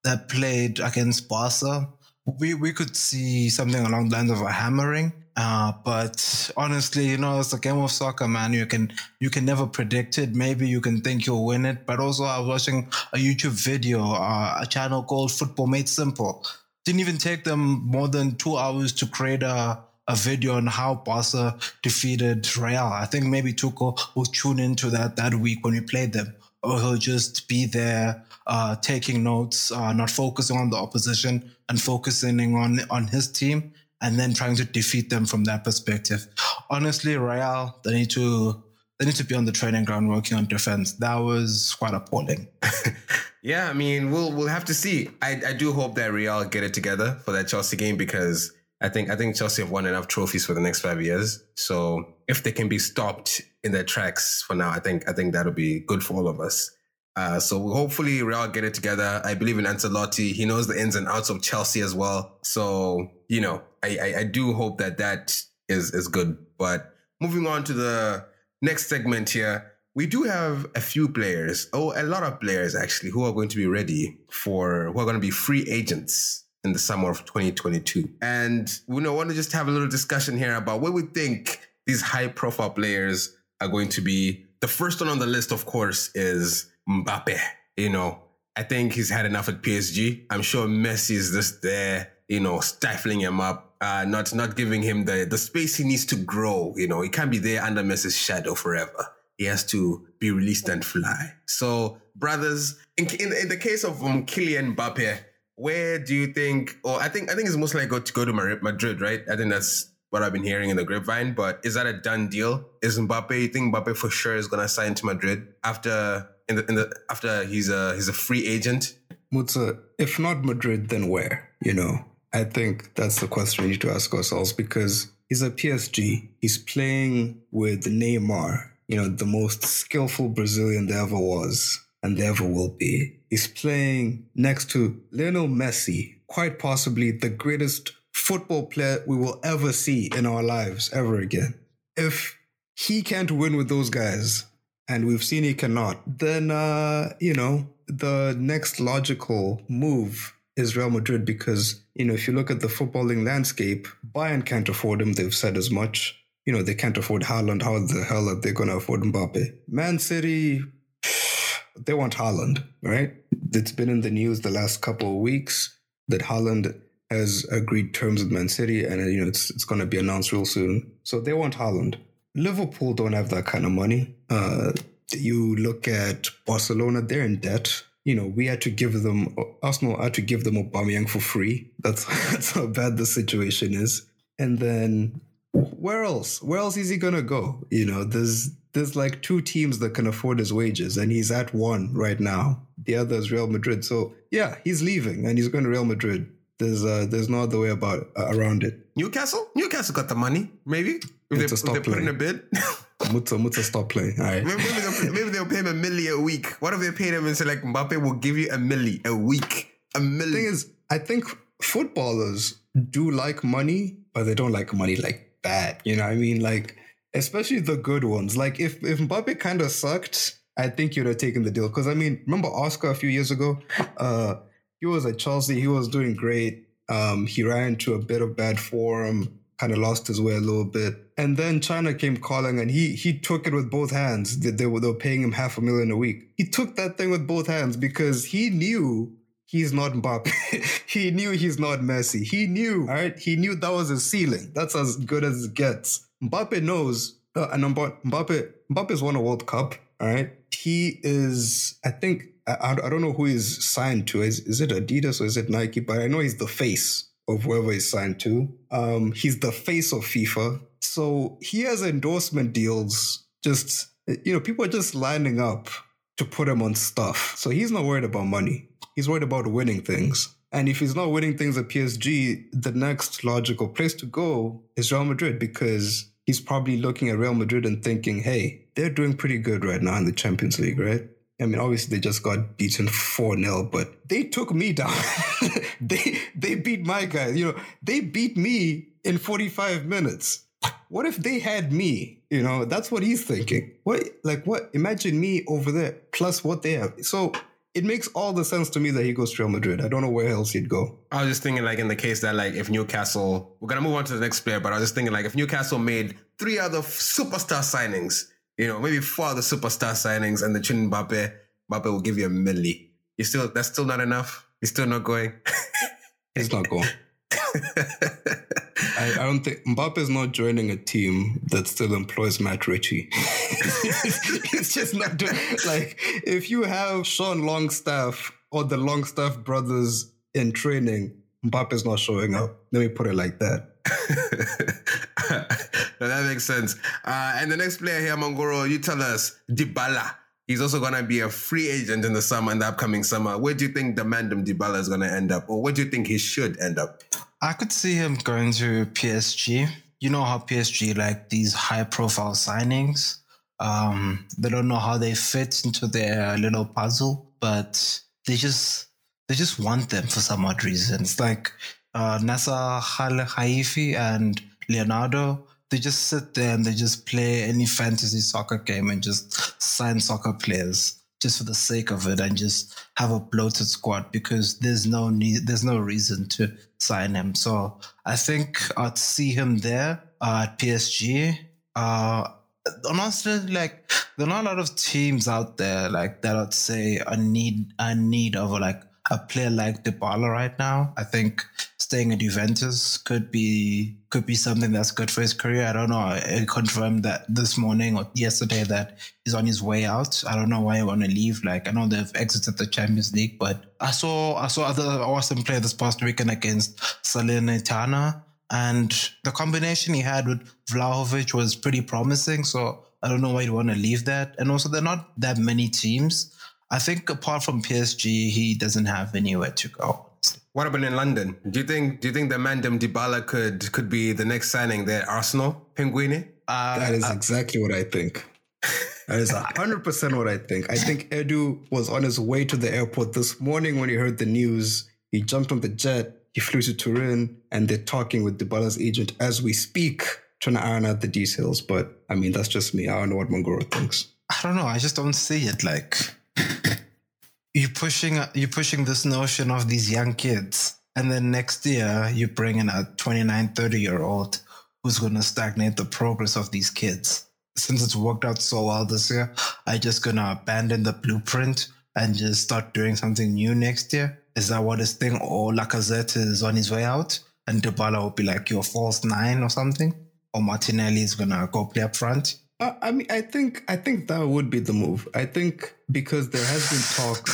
that played against Barca, we, we could see something along the lines of a hammering. Uh, but honestly, you know, it's a game of soccer, man. You can you can never predict it. Maybe you can think you'll win it, but also I was watching a YouTube video, uh, a channel called Football Made Simple. Didn't even take them more than two hours to create a a video on how Barca defeated Real. I think maybe Tuchel will tune into that that week when we played them he'll just be there uh, taking notes, uh, not focusing on the opposition and focusing on on his team, and then trying to defeat them from that perspective. Honestly, Real, they need to they need to be on the training ground working on defense. That was quite appalling. [laughs] yeah, I mean, we'll we'll have to see. I, I do hope that Real get it together for that Chelsea game because I think I think Chelsea have won enough trophies for the next five years. So if they can be stopped in their tracks for now, I think I think that'll be good for all of us. Uh, so hopefully Real get it together. I believe in Ancelotti. He knows the ins and outs of Chelsea as well. So you know, I, I, I do hope that that is is good. But moving on to the next segment here, we do have a few players, oh, a lot of players actually, who are going to be ready for who are going to be free agents in the summer of 2022. And we know, want to just have a little discussion here about what we think these high profile players are going to be. The first one on the list, of course, is Mbappe. You know, I think he's had enough at PSG. I'm sure Messi is just there, you know, stifling him up, uh, not not giving him the the space he needs to grow. You know, he can't be there under Messi's shadow forever. He has to be released and fly. So, brothers, in, in, in the case of um, Kylian Mbappe, where do you think? Or I think I think it's most likely to go to Madrid, right? I think that's what I've been hearing in the grapevine. But is that a done deal? Is Mbappe? You think Mbappe for sure is gonna sign to Madrid after in the in the after he's a he's a free agent? Mutsa, if not Madrid, then where? You know, I think that's the question we need to ask ourselves because he's a PSG. He's playing with Neymar, you know, the most skillful Brazilian there ever was and there ever will be. He's playing next to Lionel Messi, quite possibly the greatest football player we will ever see in our lives ever again. If he can't win with those guys, and we've seen he cannot, then uh, you know, the next logical move is Real Madrid because, you know, if you look at the footballing landscape, Bayern can't afford him, they've said as much. You know, they can't afford Haaland. How the hell are they going to afford Mbappe? Man City, [sighs] they want Haaland, right? It's been in the news the last couple of weeks that Haaland has agreed terms with Man City, and you know it's it's going to be announced real soon. So they want Haaland. Liverpool don't have that kind of money. Uh, you look at Barcelona; they're in debt. You know, we had to give them Arsenal had to give them Aubameyang for free. That's [laughs] that's how bad the situation is. And then where else? Where else is he gonna go? You know, there's there's like two teams that can afford his wages, and he's at one right now. The other is Real Madrid. So yeah, he's leaving, and he's going to Real Madrid. There's uh, there's no other way about uh, around it. Newcastle, Newcastle got the money. Maybe if they, if they put in a bid. [laughs] Muta Muta stop playing. All right. Maybe, maybe, they'll, maybe they'll pay him a milli a week. What if they paid him and said like Mbappe will give you a milli a week? A milli. thing is, I think footballers do like money, but they don't like money like that. You know what I mean? Like especially the good ones. Like if if Mbappe kind of sucked, I think you'd have taken the deal. Because I mean, remember Oscar a few years ago? Uh, he was at Chelsea. He was doing great. Um, he ran into a bit of bad form, kind of lost his way a little bit, and then China came calling, and he he took it with both hands. They, they were they were paying him half a million a week. He took that thing with both hands because he knew he's not Mbappe. [laughs] he knew he's not Messi. He knew, all right? He knew that was his ceiling. That's as good as it gets. Mbappe knows, uh, and Mbappe, Mbappe's won a World Cup, all right? He is, I think, I, I don't know who he's signed to. Is, is it Adidas or is it Nike? But I know he's the face of whoever he's signed to. Um, he's the face of FIFA. So he has endorsement deals. Just, you know, people are just lining up to put him on stuff. So he's not worried about money. He's worried about winning things. And if he's not winning things at PSG, the next logical place to go is Real Madrid because he's probably looking at Real Madrid and thinking, hey, they're doing pretty good right now in the Champions League, right? I mean, obviously they just got beaten 4-0, but they took me down. [laughs] they they beat my guys. You know, they beat me in 45 minutes. What if they had me? You know, that's what he's thinking. What like what? Imagine me over there plus what they have. So it makes all the sense to me that he goes to Real Madrid. I don't know where else he'd go. I was just thinking, like, in the case that, like, if Newcastle, we're gonna move on to the next player, but I was just thinking, like, if Newcastle made three other superstar signings, you know, maybe four other superstar signings, and the Chin Mbappe, Mbappe will give you a milli. You still, that's still not enough. You're still not going. [laughs] He's not going. I, I, don't think Mbappe is not joining a team that still employs Matt Ritchie. [laughs] it's just not doing like if you have Sean Longstaff or the Longstaff brothers in training, Mbappe's not showing up. Let me put it like that. [laughs] that makes sense. Uh, and the next player here, Mongoro, you tell us Dybala. He's also going to be a free agent in the summer, in the upcoming summer. Where do you think the Mandem Dybala is going to end up? Or where do you think he should end up? I could see him going to PSG. You know how PSG like these high profile signings. Um, they don't know how they fit into their little puzzle, but they just they just want them for some odd reason. It's like uh, Nasser Al Khelaifi and Leonardo they just sit there and they just play any fantasy soccer game and just sign soccer players just for the sake of it and just have a bloated squad because there's no need, there's no reason to sign him. So I think I'd see him there uh, at PSG. Uh, honestly, like there are not a lot of teams out there like that. I'd say I need a need of like a player like Dybala right now. I think staying at Juventus could be could be something that's good for his career. I don't know. I confirmed that this morning or yesterday that he's on his way out. I don't know why he want to leave. Like I know they've exited the Champions League, but I saw I saw other awesome play this past weekend against Salernitana, and the combination he had with Vlahovic was pretty promising. So I don't know why you want to leave that. And also, there are not that many teams I think apart from PSG, he doesn't have anywhere to go. What about in London? Do you think do you think the Mandem Dybala could could be the next signing there? Arsenal, Pinguini? Uh, that is uh, exactly what I think. That is [laughs] hundred percent what I think. I think Edu was on his way to the airport this morning when he heard the news. He jumped on the jet. He flew to Turin, and they're talking with Dybala's agent as we speak, trying to iron out the details. But I mean, that's just me. I don't know what Mongoro thinks. I don't know. I just don't see it. Like you're pushing you're pushing this notion of these young kids and then next year you bring in a 29 30 year old who's going to stagnate the progress of these kids. Since it's worked out so well this year i just gonna abandon the blueprint and just start doing something new next year. Is that what this thing or lacazette is on his way out and Dybala will be like your false nine or something? Or Martinelli is gonna go play up front? Uh, I mean, I think I think that would be the move. I think because there has been talk.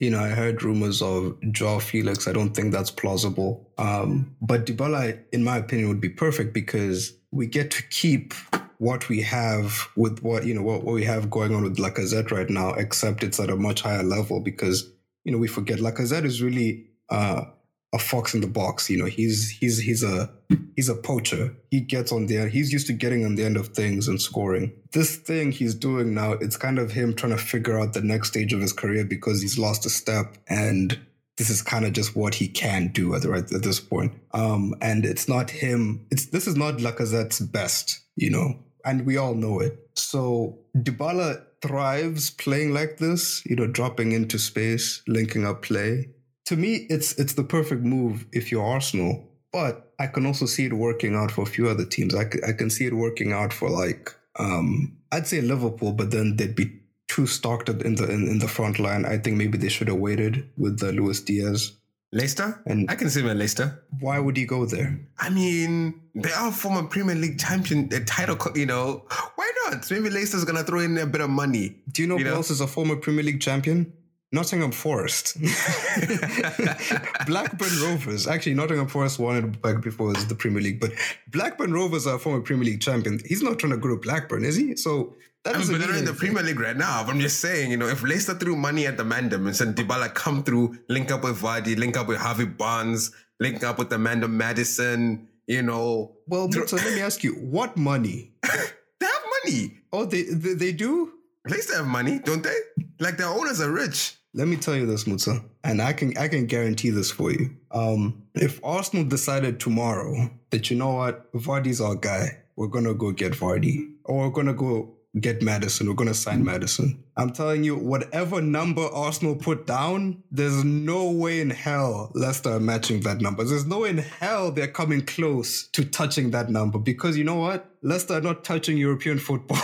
You know, I heard rumors of Joao Felix. I don't think that's plausible. Um, but Dybala, in my opinion, would be perfect because we get to keep what we have with what you know what, what we have going on with Lacazette right now, except it's at a much higher level because you know we forget Lacazette is really uh, a fox in the box. You know, he's he's he's a he's a poacher. He gets on there. He's used to getting on the end of things and scoring. This thing he's doing now, it's kind of him trying to figure out the next stage of his career because he's lost a step and this is kind of just what he can do at, right, at this point. Um, and it's not him. It's this is not Lacazette's best, you know, and we all know it. So Dybala thrives playing like this, you know, dropping into space, linking up play to me, it's it's the perfect move if you're Arsenal. But I can also see it working out for a few other teams. I, I can see it working out for like um, I'd say Liverpool, but then they'd be too stocked in the in, in the front line. I think maybe they should have waited with the Luis Diaz. Leicester? And I can see him at Leicester. Why would he go there? I mean, they are former Premier League champion, a title, you know. Why not? Maybe Leicester's going to throw in a bit of money. Do you know you who know? else is a former Premier League champion? Nottingham Forest. [laughs] Blackburn Rovers. Actually, Nottingham Forest won it back before it was the Premier League, but Blackburn Rovers are former Premier League champion. He's not trying to go to Blackburn, is he? So that I mean, but they're in the Premier League right now. But I'm just saying, you know, if Leicester threw money at the Mandem and said Dybala come through, link up with Vardy, link up with Harvey Barnes, link up with the Mandem Maddison, you know. Well, so let me ask you, what money? [laughs] they have money. Oh, they, they, they do? Leicester have money, don't they? Like their owners are rich. Let me tell you this, Mutsa, and I can I can guarantee this for you. Um, if Arsenal decided tomorrow that you know what, Vardy's our guy, we're gonna go get Vardy, or we're gonna go get Maddison. We're going to sign Maddison. I'm telling you, whatever number Arsenal put down, there's no way in hell Leicester are matching that number. There's no way in hell they're coming close to touching that number because you know what? Leicester are not touching European football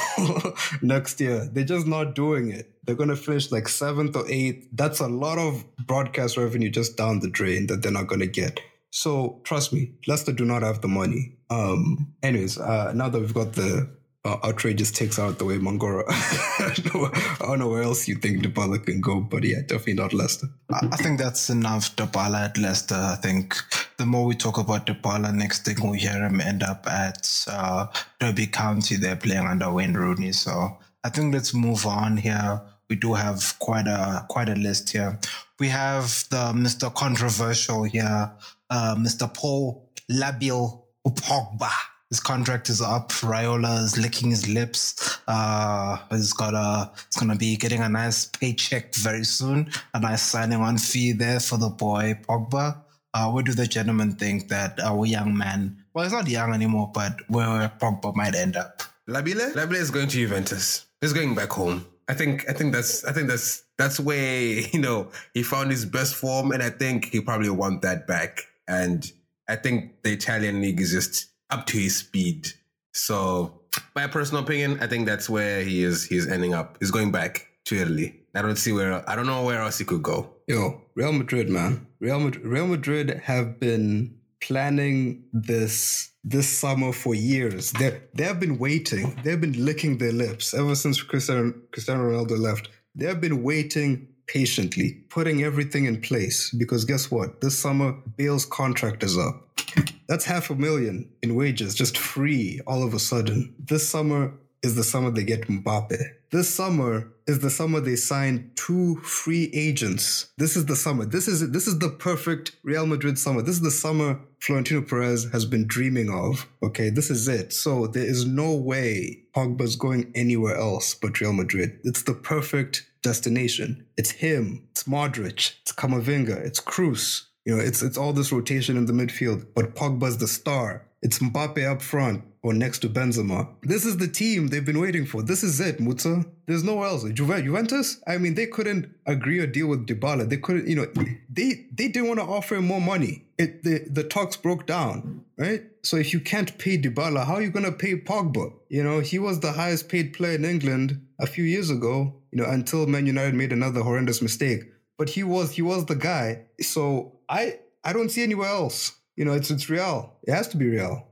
[laughs] next year. They're just not doing it. They're going to finish like seventh or eighth. That's a lot of broadcast revenue just down the drain that they're not going to get. So trust me, Leicester do not have the money. Um, anyways, uh, now that we've got the uh, outrageous takes out the way Mangora. [laughs] I, don't know, where else you think Dybala can go, but yeah, definitely not Leicester. I think that's enough Dybala at Leicester. I think the more we talk about Dybala, next thing we hear him end up at uh, Derby County. They're playing under Wayne Rooney. So I think let's move on here. We do have quite a quite a list here. We have the Mr. Controversial here, uh, Mr. Paul Labile Pogba his contract is up. Raiola is licking his lips. Uh, he's got a, he's gonna be getting a nice paycheck very soon. A nice signing on fee there for the boy Pogba. Uh, where do the gentlemen think that our young man, well, he's not young anymore, but where Pogba might end up? Labile, Labile is going to Juventus. He's going back home. I think, I think that's, I think that's, that's where [laughs] you know he found his best form, and I think he probably want that back. And I think the Italian league is just up to his speed. So, my personal opinion, I think that's where he is. He's ending up. He's going back to Italy. I don't see where. I don't know where else he could go. Yo, Real Madrid, man. Real Madrid, Real Madrid have been planning this this summer for years. They they have been waiting. They've been licking their lips ever since Cristiano, Cristiano Ronaldo left. They have been waiting patiently, putting everything in place. Because guess what? This summer, Bale's contract is up. That's half a million in wages, just free all of a sudden. This summer is the summer they get Mbappe. This summer is the summer they sign two free agents. This is the summer. This is this is the perfect Real Madrid summer. This is the summer Florentino Perez has been dreaming of. Okay, this is it. So there is no way Pogba's going anywhere else but Real Madrid. It's the perfect destination. It's him. It's Modric. It's Camavinga. It's Kroos. You know, it's it's all this rotation in the midfield, but Pogba's the star. It's Mbappe up front or next to Benzema. This is the team they've been waiting for. This is it, Mutsa. There's nowhere else. Juve, Juventus, I mean, they couldn't agree or deal with Dybala. They couldn't, you know, they they didn't want to offer him more money. It the, the talks broke down, right? So if you can't pay Dybala, how are you gonna pay Pogba? You know, he was the highest paid player in England a few years ago, you know, until Man United made another horrendous mistake. But he was he was the guy. So I I don't see anywhere else. You know, it's it's Real. It has to be Real.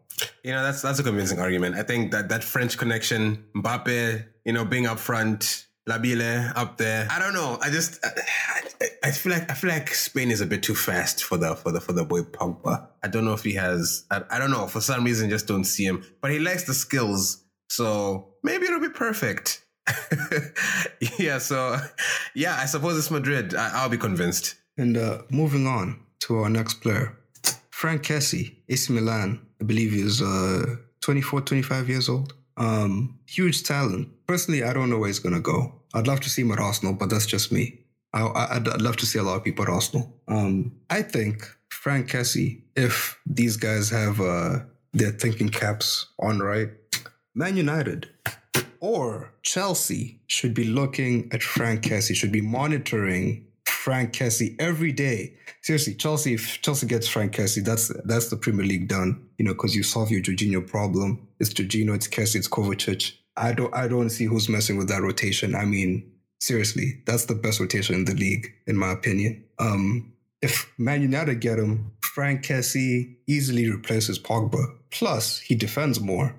You know, that's that's a convincing argument. I think that that French connection, Mbappe, you know, being up front, Labile up there. I don't know. I just I, I, feel like I feel like Spain is a bit too fast for the for the for the boy Pogba. I don't know if he has. I, I don't know. For some reason, just don't see him. But he likes the skills, so maybe it'll be perfect. [laughs] yeah. So yeah, I suppose it's Madrid. I, I'll be convinced. And uh, moving on to our next player, Franck Kessie, AC Milan. I believe he's uh, 24, 25 years old. Um, huge talent. Personally, I don't know where he's gonna go. I'd love to see him at Arsenal, but that's just me. I, would love to see a lot of people at Arsenal. Um, I think Franck Kessie, if these guys have uh, their thinking caps on right, Man United or Chelsea should be looking at Franck Kessie, should be monitoring Franck Kessie every day. Seriously, Chelsea, if Chelsea gets Franck Kessie, that's that's the Premier League done. You know, because you solve your Jorginho problem. It's Jorginho, it's Kessie, it's Kovacic. I don't I don't see who's messing with that rotation. I mean, seriously, that's the best rotation in the league, in my opinion. Um, if Man United get him, Franck Kessie easily replaces Pogba. Plus, he defends more.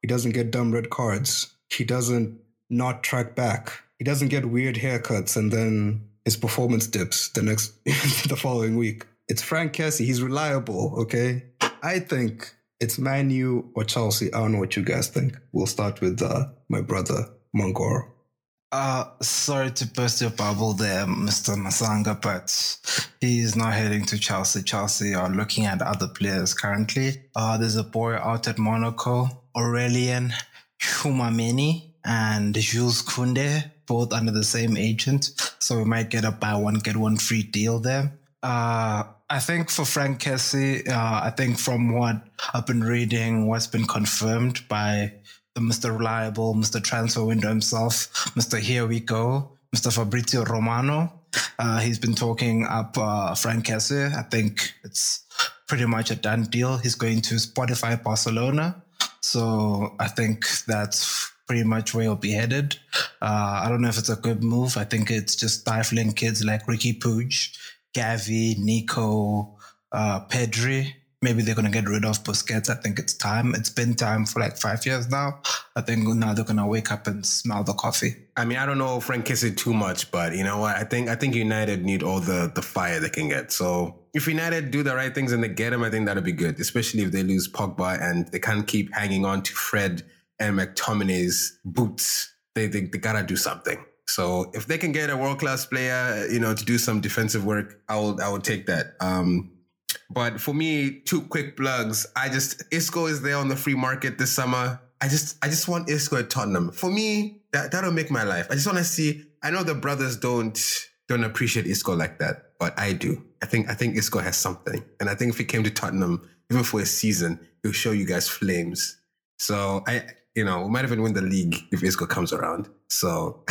He doesn't get dumb red cards. He doesn't not track back. He doesn't get weird haircuts and then his performance dips the next [laughs] the following week. It's Franck Kessie. He's reliable. Okay, I think it's Manu or Chelsea. I don't know what you guys think. We'll start with uh, my brother Mangoro. Uh, sorry to burst your bubble there, Mr. Masanga, but he's not heading to Chelsea. Chelsea are looking at other players currently. Uh, there's a boy out at Monaco, Aurelien Tchouameni and Jules Koundé both under the same agent. So we might get a buy one, get one free deal there. Uh, I think for Franck Kessie, uh, I think from what I've been reading, what's been confirmed by the Mr. Reliable, Mr. Transfer Window himself, Mr. Here We Go, Mr. Fabrizio Romano. Uh, he's been talking up uh, Franck Kessie. I think it's pretty much a done deal. He's going to Spotify Barcelona. So I think that's pretty much where he'll be headed. Uh, I don't know if it's a good move. I think it's just stifling kids like Riqui Puig, Gavi, Nico, uh, Pedri. Maybe they're going to get rid of Busquets. I think it's time. It's been time for like five years now. I think now they're going to wake up and smell the coffee. I mean, I don't know Franck Kessie too much, but you know what? I think I think United need all the the fire they can get. So if United do the right things and they get him, I think that'll be good. Especially if they lose Pogba and they can't keep hanging on to Fred and McTominay's boots. They, they, they gotta do something. So if they can get a world class player, you know, to do some defensive work, I will I will take that. Um, but for me, two quick plugs. I just Isco is there on the free market this summer. I just I just want Isco at Tottenham. For me, that that'll make my life. I just want to see. I know the brothers don't don't appreciate Isco like that, but I do. I think I think Isco has something, and I think if he came to Tottenham, even for a season, he'll show you guys flames. So I you know, we might even win the league if Isco comes around. So,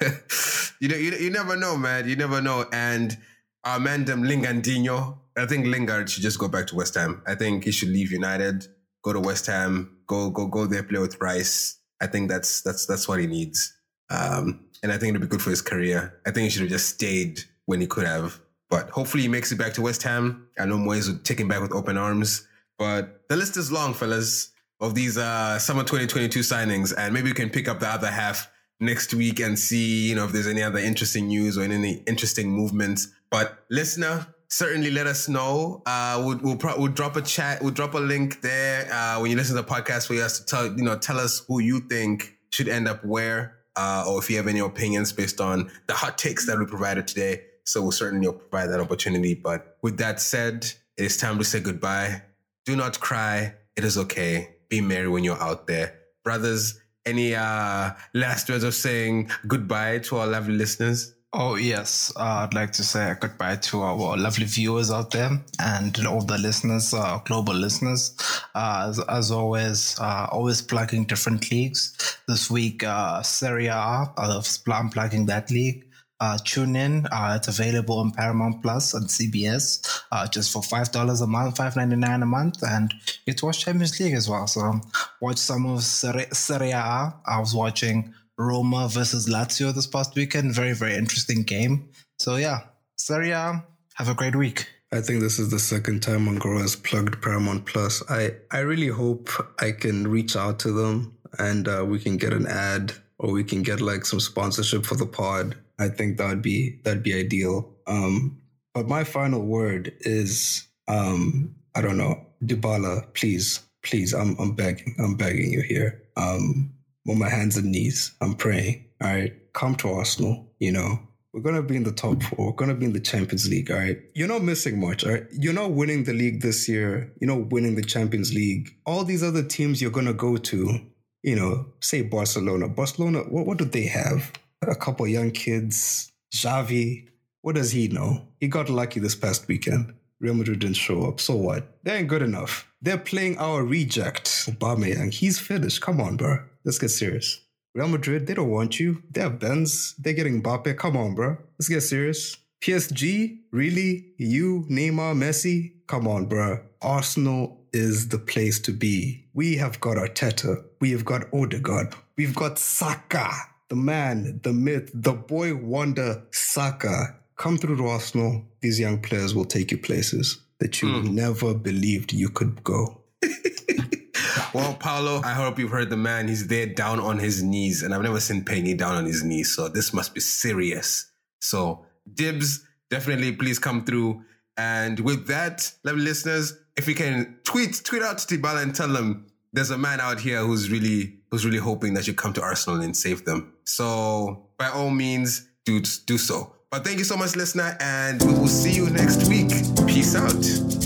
[laughs] you know, you, you never know, man. You never know. And our man, them Lingardinho, I think Lingard should just go back to West Ham. I think he should leave United, go to West Ham, go go go there, play with Rice. I think that's that's that's what he needs. Um, and I think it'll be good for his career. I think he should have just stayed when he could have. But hopefully he makes it back to West Ham. I know Moyes would take him back with open arms. But the list is long, fellas of these uh, summer 2022 signings, and maybe we can pick up the other half next week and see, you know, if there's any other interesting news or any interesting movements. But listener, certainly let us know. Uh, we'll we'll, pro- we'll drop a chat, we'll drop a link there uh, when you listen to the podcast for us to tell you know tell us who you think should end up where, uh, or if you have any opinions based on the hot takes that we provided today. So we'll certainly provide that opportunity. But with that said, it is time to say goodbye. Do not cry. It is okay be merry when you're out there. Brothers, any uh, last words of saying goodbye to our lovely listeners? Oh, yes. Uh, I'd like to say goodbye to our lovely viewers out there and all the listeners, uh, global listeners. Uh, as, as, always, uh, always plugging different leagues. This week, uh, Serie A, I'm plugging that league uh, tune in. Uh, it's available on Paramount Plus and CBS uh, just for five dollars a month, five ninety nine a month, and you to watch Champions League as well. So watch some of Serie, A. I was watching Roma versus Lazio this past weekend. Very very interesting game. So yeah, Serie A. Have a great week. I think this is the second time Mongoro has plugged Paramount Plus. I, I really hope I can reach out to them and uh, we can get an ad or we can get like some sponsorship for the pod. I think that'd be that'd be ideal. Um, but my final word is um, I don't know, Dybala, please, please, I'm I'm begging, I'm begging you here. Um, on my hands and knees, I'm praying. All right, come to Arsenal. You know, we're gonna be in the top four. We're gonna be in the Champions League. All right. You're not missing much. All right. You're not winning the league this year. You're not winning the Champions League. All these other teams you're gonna go to, you know, say Barcelona. Barcelona, what, what do they have? A couple young kids. Xavi, what does he know? He got lucky this past weekend. Real Madrid didn't show up. So what? They ain't good enough. They're playing our reject, Aubameyang. He's finished. Come on, bro. Let's get serious. Real Madrid, they don't want you. They have Benz. They're getting Mbappe. Come on, bro. Let's get serious. PSG, really? You, Neymar, Messi? Come on, bro. Arsenal is the place to be. We have got Arteta. We have got Odegaard. We've got Saka, the man, the myth, the boy wonder Saka. Come through to Arsenal. These young players will take you places that you Mm. never believed you could go. [laughs] [laughs] Well, Paulo, I hope you've heard the man. He's there down on his knees, and I've never seen Penny down on his knees. So this must be serious. So, Dibs, definitely please come through. And with that, lovely listeners, if you can tweet, tweet out to Dybala and tell them there's a man out here who's really, who's really hoping that you come to Arsenal and save them. So by all means, do do so. But thank you so much, listener, and we will see you next week. Peace out.